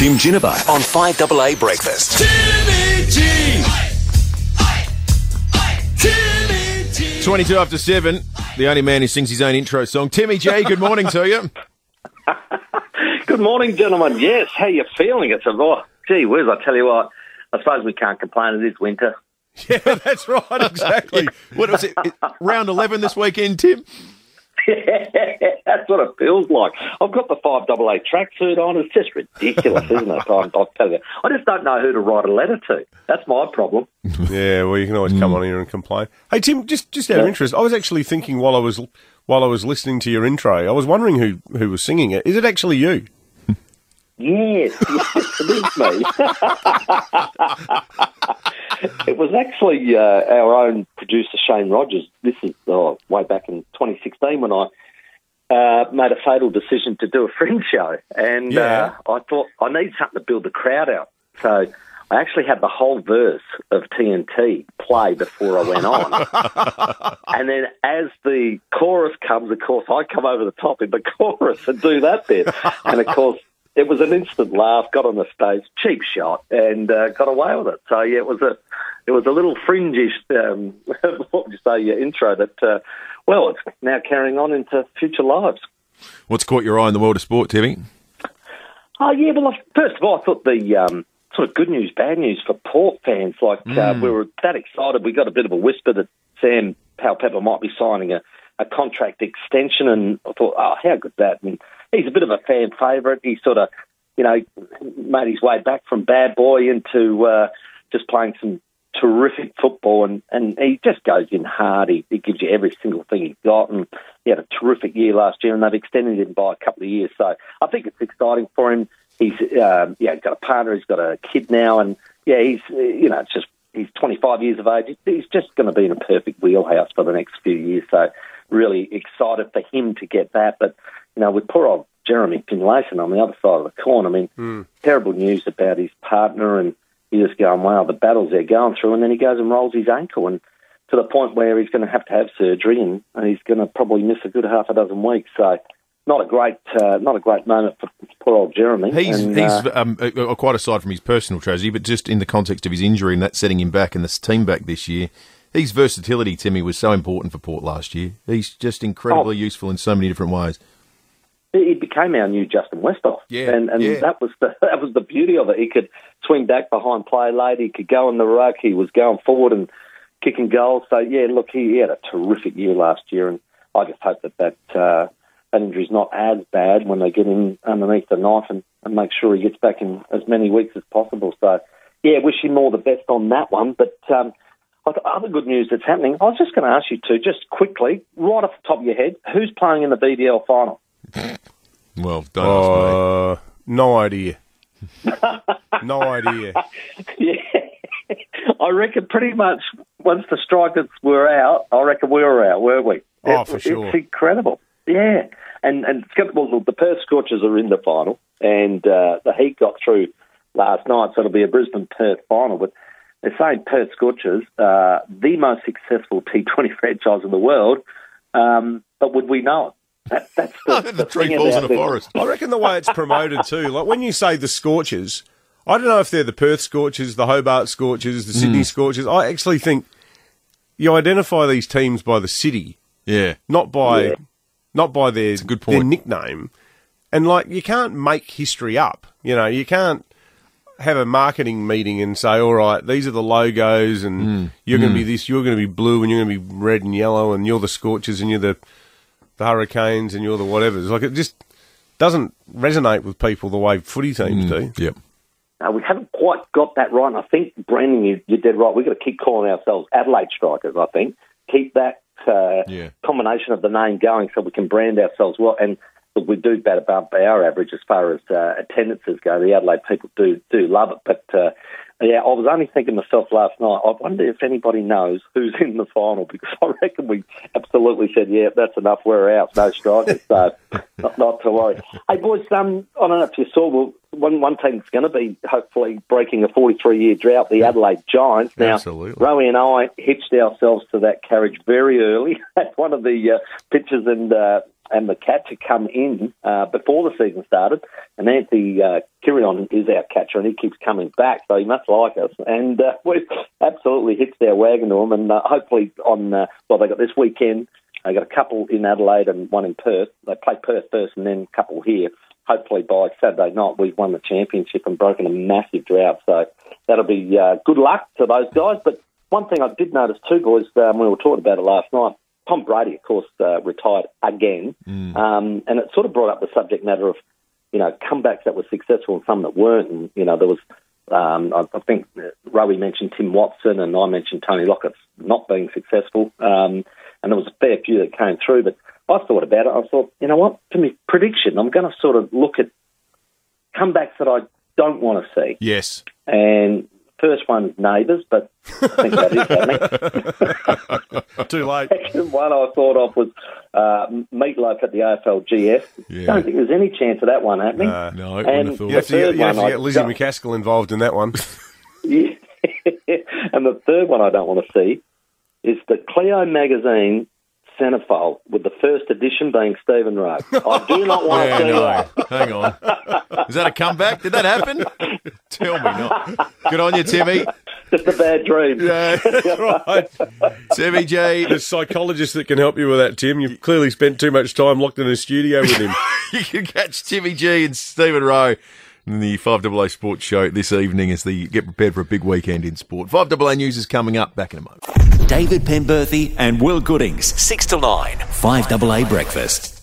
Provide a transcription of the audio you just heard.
Tim Ginnivan on 5AA Breakfast. Timmy G. Timmy G. 22 after 7, the only man who sings his own intro song. Timmy J, good morning to you. Good morning, gentlemen. Yes, how you feeling? It's a oh, gee whiz. I tell you what, I suppose we can't complain. It is winter. Yeah, that's right, exactly. What was it? Round 11 this weekend, Tim? That's what it feels like. I've got the five double A tracksuit on. It's just ridiculous, isn't it? Tell you. I just don't know who to write a letter to. That's my problem. Yeah, well, you can always come on here and complain. Hey, Tim, just just out of interest, I was actually thinking while I was while I was listening to your intro, I was wondering who who was singing it. Is it actually you? Yes, yes, it is me. it was actually uh, our own producer Shane Rogers. This is oh, way back in 2016 when I uh, made a fatal decision to do a fringe show, and Yeah. uh, I thought I need something to build the crowd out. So I actually had the whole verse of TNT play before I went on. and then as the chorus comes, of course, I come over the top in the chorus and do that bit. And of course, it was an instant laugh, got on the stage, cheap shot, and uh, got away with it. So yeah, it was a it was a little fringish, um, what would you say, uh, intro that, uh, well, it's now carrying on into future lives. What's caught your eye in the world of sport, Timmy? Oh yeah, well, first of all, I thought the um, sort of good news, bad news for Port fans. Like uh, we were that excited, we got a bit of a whisper that Sam Powell Pepper might be signing a, a contract extension, and I thought, oh, how good that! And he's a bit of a fan favourite. He sort of, you know, made his way back from bad boy into uh, just playing some terrific football, and, and he just goes in hard. He, he gives you every single thing he's got, and he had a terrific year last year, and they've extended him by a couple of years. So I think it's exciting for him. He's um, yeah, he's got a partner, he's got a kid now, and yeah, he's uh, you know, it's just he's 25 years of age. He's just going to be in a perfect wheelhouse for the next few years. So really excited for him to get that. But you know, with poor old Jeremy Finlayson on the other side of the corner, I mean, terrible news about his partner, and you're just going, wow, the battles they're going through, and then he goes and rolls his ankle, and to the point where he's going to have to have surgery, and, and he's going to probably miss a good half a dozen weeks. So. Not a great, uh, not a great moment for poor old Jeremy. He's, And, he's uh, um, uh, uh, quite aside from his personal tragedy, but just in the context of his injury and that setting him back and this team back this year, his versatility, Timmy, was so important for Port last year. He's just incredibly Oh. useful in so many different ways. he became our new Justin Westhoff. Yeah, and and yeah. that was the that was the beauty of it. He could swing back behind play late. He could go in the ruck. He was going forward and kicking goals. So yeah, look, he, he had a terrific year last year, and I just hope that that uh, that injury's not as bad when they get him underneath the knife and, and make sure he gets back in as many weeks as possible. So yeah, wish him all the best on that one. But um, other good news that's happening. I was just going to ask you to just quickly, right off the top of your head, who's playing in the BBL final? Well, don't ask Uh, no idea. no idea. Yeah, I reckon pretty much once the strikers were out, I reckon we were out, weren't we? Oh, It- for sure. It's incredible. Yeah, and and it's got- well, the Perth Scorchers are in the final, and uh, the Heat got through last night, so it'll be a Brisbane Perth final. But they're saying Perth Scorchers, uh, the most successful T20 franchise in the world. Um, but would we know it? That, that's the, me. the the tree falls in about a forest. I reckon the way it's promoted too, like when you say the Scorchers, I don't know if they're the Perth Scorchers, the Hobart Scorchers, the. Sydney Scorchers. I actually think you identify these teams by the city, Yeah. not by Yeah. Not by their a good their nickname. And like you can't make history up. You know, you can't have a marketing meeting and say, "All right, these are the logos, and Hmm. you're going to be this, you're going to be blue, and you're going to be red and yellow, and you're the Scorchers, and you're the the Hurricanes, and you're the whatevers." Like it just doesn't resonate with people the way footy teams do. Yep. Uh, we haven't quite got that right. And I think, Brandon, you're dead right. We've got to keep calling ourselves Adelaide Strikers, I think. Keep that uh, Yeah. combination of the name going so we can brand ourselves well. And look, we do bat above our average as far as uh, attendances go. The Adelaide people do do love it. But, uh, yeah, I was only thinking myself last night, I wonder if anybody knows who's in the final because I reckon we absolutely said, yeah, that's enough, we're out, no strikers. So not, not to worry. Hey, boys, um, I don't know if you saw, well, one one team that's going to be hopefully breaking a 43 year drought, the Adelaide Giants. Now, Absolutely. Rowie and I hitched ourselves to that carriage very early. That's one of the uh, pitchers and uh, and the catcher come in uh, before the season started. And Anthony uh, Kirion is our catcher, and he keeps coming back, so he must like us. And uh, we've absolutely hitched our wagon to him. And uh, hopefully, on uh, well, they got this weekend. They got a couple in Adelaide and one in Perth. They play Perth first, and then a couple here. Hopefully, by Saturday night, we've won the championship and broken a massive drought. So that'll be uh, good luck to those guys. But one thing I did notice too, boys, um, we were talking about it last night. Tom Brady, of course, uh, retired again, um, and it sort of brought up the subject matter of you know comebacks that were successful and some that weren't. And you know there was, um, I, I think Rowie mentioned Tim Watson, and I mentioned Tony Lockett's not being successful, um, and there was a fair few that came through. But I thought about it. I thought, you know what? For me, prediction. I'm going to sort of look at comebacks that I don't want to see. Yes. And first one's Neighbours, but I think that is happening. Too late. Second one I thought of was uh, Meatloaf at the AFLGF. Yeah. Don't think there's any chance of that one happening. Uh, No, I wouldn't And have thought. You have to, The get, you have to get Lizzie McCaskill involved in that one. Yeah. and the third one I don't want to see is the Cleo magazine centerfold, with the first edition being Stephen Rowe. I do not want Yeah, to see no. that. Hang on. Is that a comeback? Did that happen? Tell me not. Good on you, Timmy. Just a bad dream. Yeah. right. Timmy J. The psychologist that can help you with that, Tim. You've clearly spent too much time locked in a studio with him. You can catch Timmy G and Stephen Rowe in the 5AA Sports Show this evening as they get prepared for a big weekend in sport. 5AA News is coming up. Back in a moment. David Penberthy and Will Goodings, 6 to 9, 5AA Breakfast.